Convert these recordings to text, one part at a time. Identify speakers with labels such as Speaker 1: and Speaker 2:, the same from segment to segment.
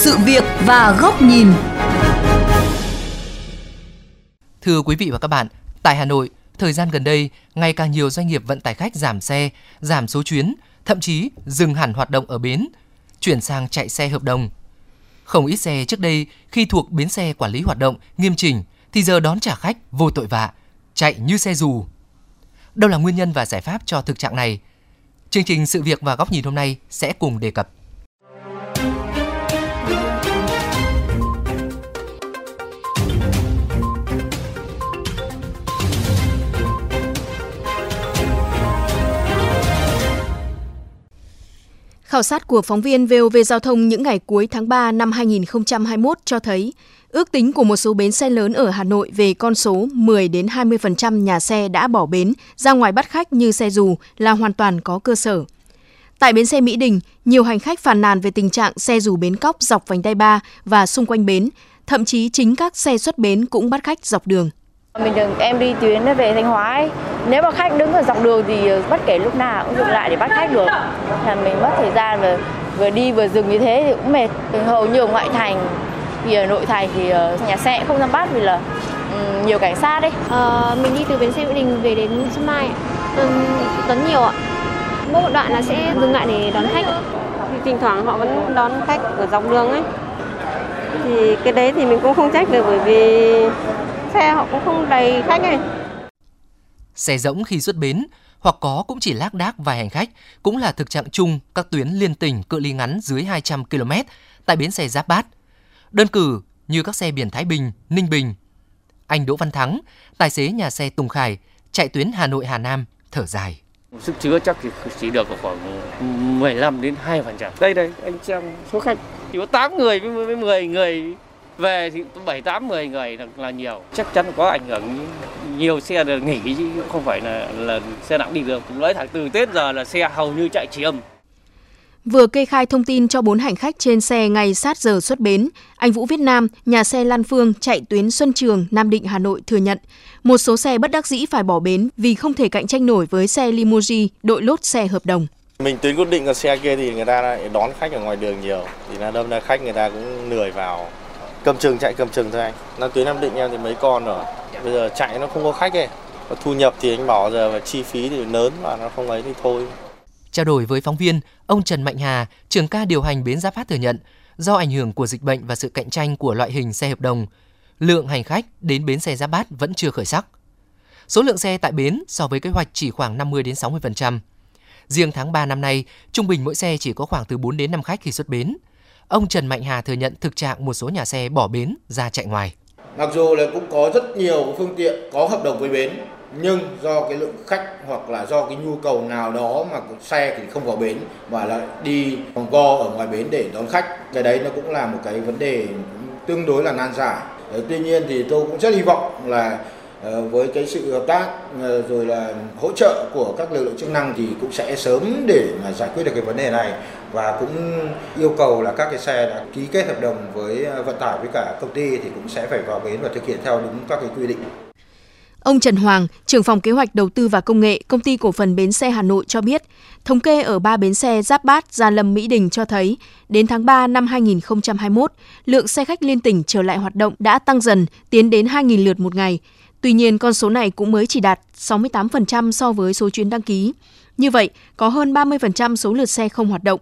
Speaker 1: sự việc và góc nhìn.
Speaker 2: Thưa quý vị và các bạn, tại Hà Nội, thời gian gần đây, ngày càng nhiều doanh nghiệp vận tải khách giảm xe, giảm số chuyến, thậm chí dừng hẳn hoạt động ở bến, chuyển sang chạy xe hợp đồng. Không ít xe trước đây khi thuộc bến xe quản lý hoạt động nghiêm chỉnh thì giờ đón trả khách vô tội vạ, chạy như xe dù. Đâu là nguyên nhân và giải pháp cho thực trạng này? Chương trình sự việc và góc nhìn hôm nay sẽ cùng đề cập.
Speaker 3: Khảo sát của phóng viên VOV Giao thông những ngày cuối tháng 3 năm 2021 cho thấy, ước tính của một số bến xe lớn ở Hà Nội về con số 10 đến 20% nhà xe đã bỏ bến ra ngoài bắt khách như xe dù là hoàn toàn có cơ sở. Tại bến xe Mỹ Đình, nhiều hành khách phàn nàn về tình trạng xe dù bến cóc dọc vành đai 3 và xung quanh bến, thậm chí chính các xe xuất bến cũng bắt khách dọc đường.
Speaker 4: Mình thường em đi tuyến về Thanh Hóa ấy. Nếu mà khách đứng ở dọc đường thì bất kể lúc nào cũng dừng lại để bắt khách được. Là mình mất thời gian vừa vừa đi vừa dừng như thế thì cũng mệt. Hầu như ở ngoại thành thì ở nội thành thì ờ, nhà xe không dám bắt vì là nhiều cảnh sát đấy.
Speaker 5: Ờ, mình đi từ bến xe Mỹ Đình về đến Xuân Mai um, tấn nhiều ạ. Mỗi một đoạn là sẽ dừng lại để đón khách.
Speaker 6: Thì thỉnh thoảng họ vẫn đón khách ở dọc đường ấy. Thì cái đấy thì mình cũng không trách được bởi vì xe họ cũng không đầy khách ấy.
Speaker 2: Xe rỗng khi xuất bến hoặc có cũng chỉ lác đác vài hành khách cũng là thực trạng chung các tuyến liên tỉnh cự ly ngắn dưới 200 km tại bến xe Giáp Bát. Đơn cử như các xe biển Thái Bình, Ninh Bình. Anh Đỗ Văn Thắng, tài xế nhà xe Tùng Khải, chạy tuyến Hà Nội Hà Nam thở dài.
Speaker 7: Sức chứa chắc thì chỉ được khoảng 15 đến 2%. Đây đây, anh xem số khách chỉ có 8 người với 10 người về thì 7 8 10 người là, là nhiều. Chắc chắn có ảnh hưởng nhiều xe được nghỉ chứ không phải là là xe nặng đi được. Nói thẳng từ Tết giờ là xe hầu như chạy chiêm.
Speaker 3: Vừa kê khai thông tin cho 4 hành khách trên xe ngày sát giờ xuất bến, anh Vũ Việt Nam, nhà xe Lan Phương chạy tuyến Xuân Trường, Nam Định, Hà Nội thừa nhận, một số xe bất đắc dĩ phải bỏ bến vì không thể cạnh tranh nổi với xe limousine đội lốt xe hợp đồng.
Speaker 8: Mình tuyến quyết định ở xe kia thì người ta lại đón khách ở ngoài đường nhiều, thì là đâm ra khách người ta cũng lười vào cầm chừng chạy cầm chừng thôi anh. Nó tuyến Nam Định em thì mấy con rồi, bây giờ chạy nó không có khách ấy. Thu nhập thì anh bảo giờ và chi phí thì lớn và nó không ấy thì thôi.
Speaker 2: Trao đổi với phóng viên, ông Trần Mạnh Hà, trưởng ca điều hành bến Giáp Bát thừa nhận, do ảnh hưởng của dịch bệnh và sự cạnh tranh của loại hình xe hợp đồng, lượng hành khách đến bến xe Giáp Bát vẫn chưa khởi sắc. Số lượng xe tại bến so với kế hoạch chỉ khoảng 50 đến 60%. Riêng tháng 3 năm nay, trung bình mỗi xe chỉ có khoảng từ 4 đến 5 khách khi xuất bến. Ông Trần Mạnh Hà thừa nhận thực trạng một số nhà xe bỏ bến ra chạy ngoài.
Speaker 9: Mặc dù là cũng có rất nhiều phương tiện có hợp đồng với bến, nhưng do cái lượng khách hoặc là do cái nhu cầu nào đó mà xe thì không vào bến và lại đi vòng go ở ngoài bến để đón khách, cái đấy nó cũng là một cái vấn đề tương đối là nan giải ờ, tuy nhiên thì tôi cũng rất hy vọng là ờ, với cái sự hợp tác ờ, rồi là hỗ trợ của các lực lượng chức năng thì cũng sẽ sớm để mà giải quyết được cái vấn đề này và cũng yêu cầu là các cái xe đã ký kết hợp đồng với ờ, vận tải với cả công ty thì cũng sẽ phải vào bến và thực hiện theo đúng các cái quy định.
Speaker 3: Ông Trần Hoàng, trưởng phòng kế hoạch đầu tư và công nghệ, công ty cổ phần bến xe Hà Nội cho biết, thống kê ở ba bến xe Giáp Bát, Gia Lâm, Mỹ Đình cho thấy, đến tháng 3 năm 2021, lượng xe khách liên tỉnh trở lại hoạt động đã tăng dần, tiến đến 2.000 lượt một ngày. Tuy nhiên, con số này cũng mới chỉ đạt 68% so với số chuyến đăng ký. Như vậy, có hơn 30% số lượt xe không hoạt động.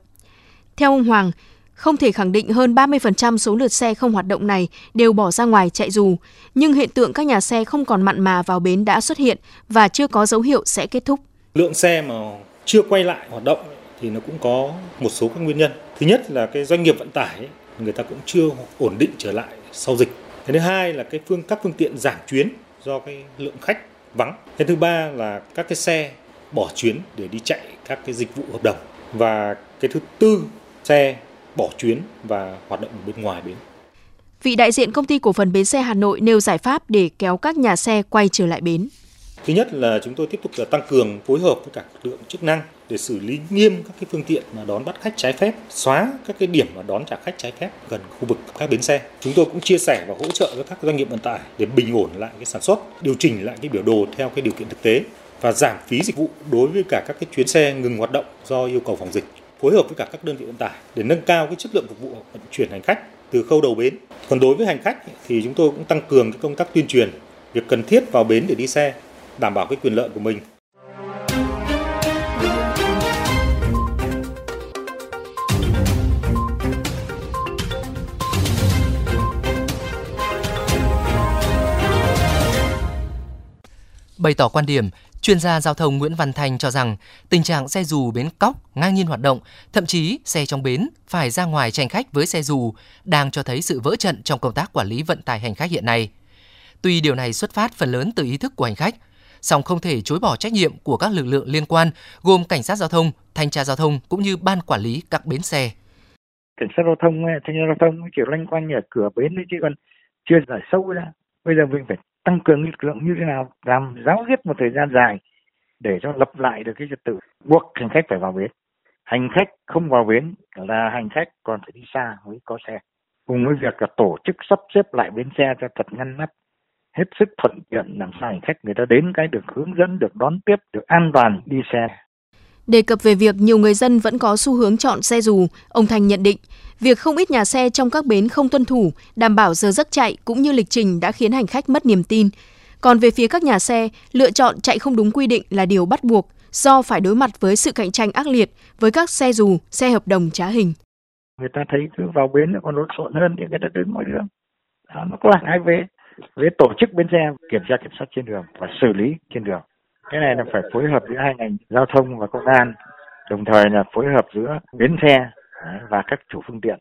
Speaker 3: Theo ông Hoàng, không thể khẳng định hơn 30% số lượt xe không hoạt động này đều bỏ ra ngoài chạy dù, nhưng hiện tượng các nhà xe không còn mặn mà vào bến đã xuất hiện và chưa có dấu hiệu sẽ kết thúc.
Speaker 10: Lượng xe mà chưa quay lại hoạt động thì nó cũng có một số các nguyên nhân. Thứ nhất là cái doanh nghiệp vận tải người ta cũng chưa ổn định trở lại sau dịch. Cái thứ hai là cái phương các phương tiện giảm chuyến do cái lượng khách vắng. Cái thứ ba là các cái xe bỏ chuyến để đi chạy các cái dịch vụ hợp đồng. Và cái thứ tư xe bỏ chuyến và hoạt động bên ngoài bến.
Speaker 3: Vị đại diện công ty cổ phần bến xe Hà Nội nêu giải pháp để kéo các nhà xe quay trở lại bến.
Speaker 10: Thứ nhất là chúng tôi tiếp tục là tăng cường phối hợp với các lực lượng chức năng để xử lý nghiêm các cái phương tiện mà đón bắt khách trái phép, xóa các cái điểm mà đón trả khách trái phép gần khu vực các bến xe. Chúng tôi cũng chia sẻ và hỗ trợ với các doanh nghiệp vận tải để bình ổn lại cái sản xuất, điều chỉnh lại cái biểu đồ theo cái điều kiện thực tế và giảm phí dịch vụ đối với cả các cái chuyến xe ngừng hoạt động do yêu cầu phòng dịch phối hợp với cả các đơn vị vận tải để nâng cao cái chất lượng phục vụ vận chuyển hành khách từ khâu đầu bến. Còn đối với hành khách thì chúng tôi cũng tăng cường cái công tác tuyên truyền việc cần thiết vào bến để đi xe, đảm bảo cái quyền lợi của mình.
Speaker 2: Bày tỏ quan điểm, chuyên gia giao thông Nguyễn Văn Thành cho rằng tình trạng xe dù bến cóc ngang nhiên hoạt động, thậm chí xe trong bến phải ra ngoài tranh khách với xe dù đang cho thấy sự vỡ trận trong công tác quản lý vận tải hành khách hiện nay. Tuy điều này xuất phát phần lớn từ ý thức của hành khách, song không thể chối bỏ trách nhiệm của các lực lượng liên quan gồm cảnh sát giao thông, thanh tra giao thông cũng như ban quản lý các bến xe.
Speaker 11: Cảnh sát giao thông, thanh tra giao thông chỉ loanh quanh ở cửa bến chứ còn chưa giải sâu ra. Bây giờ mình phải tăng cường lực lượng như thế nào, làm giáo diết một thời gian dài để cho lập lại được cái trật tự, buộc hành khách phải vào bến. Hành khách không vào bến là hành khách còn phải đi xa mới có xe. Cùng với việc là tổ chức sắp xếp lại bến xe cho thật ngăn nắp, hết sức thuận tiện làm sao hành khách người ta đến cái được hướng dẫn, được đón tiếp, được an toàn đi xe.
Speaker 3: Đề cập về việc nhiều người dân vẫn có xu hướng chọn xe dù, ông Thành nhận định, việc không ít nhà xe trong các bến không tuân thủ, đảm bảo giờ giấc chạy cũng như lịch trình đã khiến hành khách mất niềm tin. Còn về phía các nhà xe, lựa chọn chạy không đúng quy định là điều bắt buộc do phải đối mặt với sự cạnh tranh ác liệt với các xe dù, xe hợp đồng trá hình.
Speaker 11: Người ta thấy cứ vào bến còn lộn xộn hơn thì người ta đứng ngoài đường. Đó, nó có là hai về. Về tổ chức bến xe kiểm tra kiểm soát trên đường và xử lý trên đường cái này là phải phối hợp giữa hai ngành giao thông và công an đồng thời là phối hợp giữa bến xe và các chủ phương tiện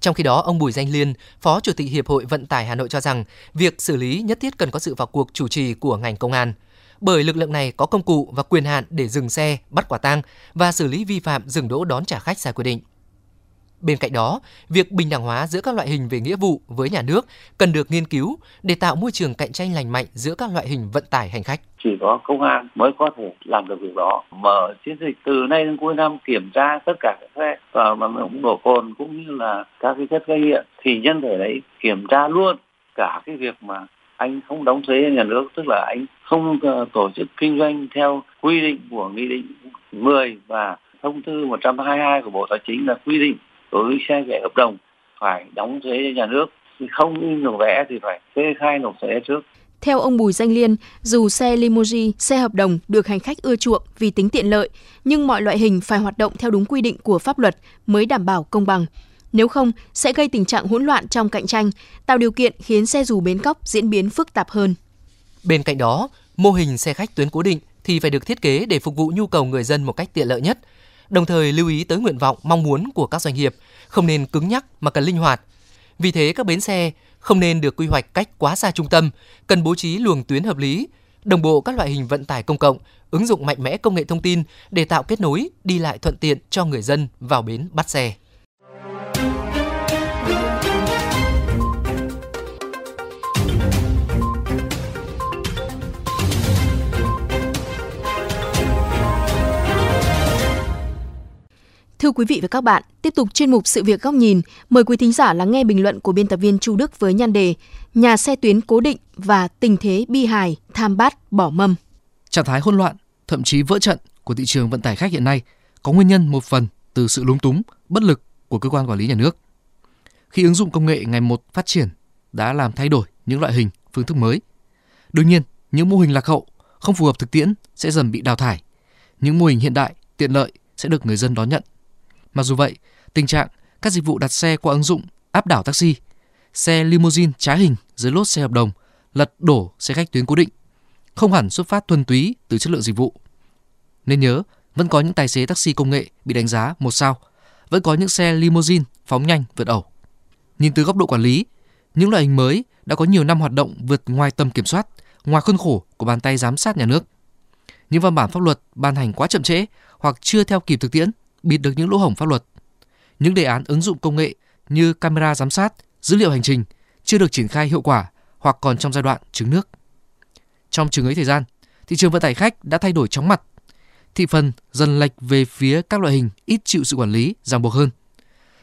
Speaker 2: trong khi đó, ông Bùi Danh Liên, Phó Chủ tịch Hiệp hội Vận tải Hà Nội cho rằng, việc xử lý nhất thiết cần có sự vào cuộc chủ trì của ngành công an. Bởi lực lượng này có công cụ và quyền hạn để dừng xe, bắt quả tang và xử lý vi phạm dừng đỗ đón trả khách sai quy định. Bên cạnh đó, việc bình đẳng hóa giữa các loại hình về nghĩa vụ với nhà nước cần được nghiên cứu để tạo môi trường cạnh tranh lành mạnh giữa các loại hình vận tải hành khách.
Speaker 12: Chỉ có công an mới có thể làm được việc đó. Mở chiến dịch từ nay đến cuối năm kiểm tra tất cả các xe và mà cũng đổ cồn cũng như là các cái chất gây nghiện thì nhân thể đấy kiểm tra luôn cả cái việc mà anh không đóng thuế nhà nước tức là anh không ờ, tổ chức kinh doanh theo quy định của nghị định 10 và thông tư 122 của Bộ Tài chính là quy định đối với xe chạy hợp đồng phải đóng thuế cho nhà nước không in nộp vẽ thì phải kê khai nộp thuế trước
Speaker 3: theo ông Bùi Danh Liên, dù xe limousine, xe hợp đồng được hành khách ưa chuộng vì tính tiện lợi, nhưng mọi loại hình phải hoạt động theo đúng quy định của pháp luật mới đảm bảo công bằng. Nếu không, sẽ gây tình trạng hỗn loạn trong cạnh tranh, tạo điều kiện khiến xe dù bến cóc diễn biến phức tạp hơn.
Speaker 2: Bên cạnh đó, mô hình xe khách tuyến cố định thì phải được thiết kế để phục vụ nhu cầu người dân một cách tiện lợi nhất, đồng thời lưu ý tới nguyện vọng, mong muốn của các doanh nghiệp, không nên cứng nhắc mà cần linh hoạt. Vì thế các bến xe không nên được quy hoạch cách quá xa trung tâm, cần bố trí luồng tuyến hợp lý, đồng bộ các loại hình vận tải công cộng, ứng dụng mạnh mẽ công nghệ thông tin để tạo kết nối, đi lại thuận tiện cho người dân vào bến bắt xe.
Speaker 3: Thưa quý vị và các bạn, tiếp tục chuyên mục Sự việc góc nhìn, mời quý thính giả lắng nghe bình luận của biên tập viên Chu Đức với nhan đề Nhà xe tuyến cố định và tình thế bi hài, tham bát, bỏ mâm.
Speaker 13: Trạng thái hỗn loạn, thậm chí vỡ trận của thị trường vận tải khách hiện nay có nguyên nhân một phần từ sự lúng túng, bất lực của cơ quan quản lý nhà nước. Khi ứng dụng công nghệ ngày một phát triển đã làm thay đổi những loại hình, phương thức mới. Đương nhiên, những mô hình lạc hậu, không phù hợp thực tiễn sẽ dần bị đào thải. Những mô hình hiện đại, tiện lợi sẽ được người dân đón nhận Mặc dù vậy, tình trạng các dịch vụ đặt xe qua ứng dụng áp đảo taxi, xe limousine trái hình dưới lốt xe hợp đồng, lật đổ xe khách tuyến cố định, không hẳn xuất phát thuần túy từ chất lượng dịch vụ. Nên nhớ, vẫn có những tài xế taxi công nghệ bị đánh giá một sao, vẫn có những xe limousine phóng nhanh vượt ẩu. Nhìn từ góc độ quản lý, những loại hình mới đã có nhiều năm hoạt động vượt ngoài tầm kiểm soát, ngoài khuôn khổ của bàn tay giám sát nhà nước. Những văn bản pháp luật ban hành quá chậm trễ hoặc chưa theo kịp thực tiễn bịt được những lỗ hổng pháp luật. Những đề án ứng dụng công nghệ như camera giám sát, dữ liệu hành trình chưa được triển khai hiệu quả hoặc còn trong giai đoạn trứng nước. Trong trường ấy thời gian, thị trường vận tải khách đã thay đổi chóng mặt. Thị phần dần lệch về phía các loại hình ít chịu sự quản lý, ràng buộc hơn.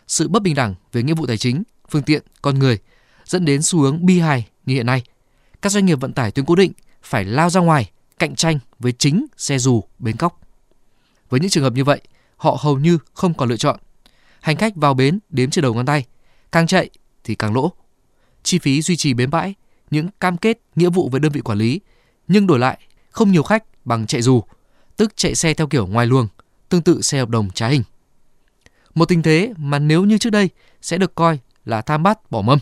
Speaker 13: Sự bất bình đẳng về nghĩa vụ tài chính, phương tiện, con người dẫn đến xu hướng bi hài như hiện nay. Các doanh nghiệp vận tải tuyến cố định phải lao ra ngoài cạnh tranh với chính xe dù bến cóc. Với những trường hợp như vậy, họ hầu như không còn lựa chọn. Hành khách vào bến đếm trên đầu ngón tay, càng chạy thì càng lỗ. Chi phí duy trì bến bãi, những cam kết nghĩa vụ với đơn vị quản lý, nhưng đổi lại không nhiều khách bằng chạy dù, tức chạy xe theo kiểu ngoài luồng, tương tự xe hợp đồng trái hình. Một tình thế mà nếu như trước đây sẽ được coi là tham bát bỏ mâm.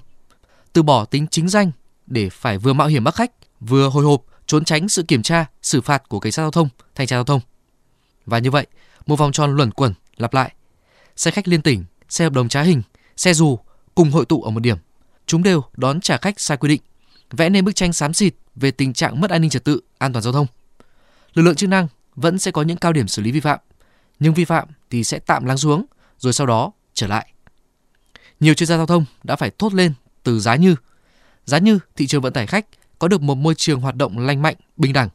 Speaker 13: Từ bỏ tính chính danh để phải vừa mạo hiểm bắt khách, vừa hồi hộp trốn tránh sự kiểm tra, xử phạt của cảnh sát giao thông, thanh tra giao thông. Và như vậy, một vòng tròn luẩn quẩn lặp lại. Xe khách liên tỉnh, xe hợp đồng trá hình, xe dù cùng hội tụ ở một điểm. Chúng đều đón trả khách sai quy định, vẽ nên bức tranh xám xịt về tình trạng mất an ninh trật tự, an toàn giao thông. Lực lượng chức năng vẫn sẽ có những cao điểm xử lý vi phạm, nhưng vi phạm thì sẽ tạm lắng xuống rồi sau đó trở lại. Nhiều chuyên gia giao thông đã phải thốt lên từ giá như. Giá như thị trường vận tải khách có được một môi trường hoạt động lành mạnh, bình đẳng.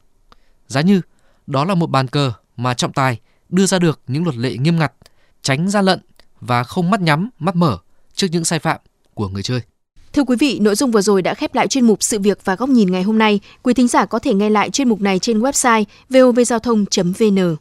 Speaker 13: Giá như đó là một bàn cờ mà trọng tài đưa ra được những luật lệ nghiêm ngặt, tránh gian lận và không mắt nhắm, mắt mở trước những sai phạm của người chơi.
Speaker 3: Thưa quý vị, nội dung vừa rồi đã khép lại chuyên mục Sự việc và góc nhìn ngày hôm nay. Quý thính giả có thể nghe lại chuyên mục này trên website vovgiao thông.vn.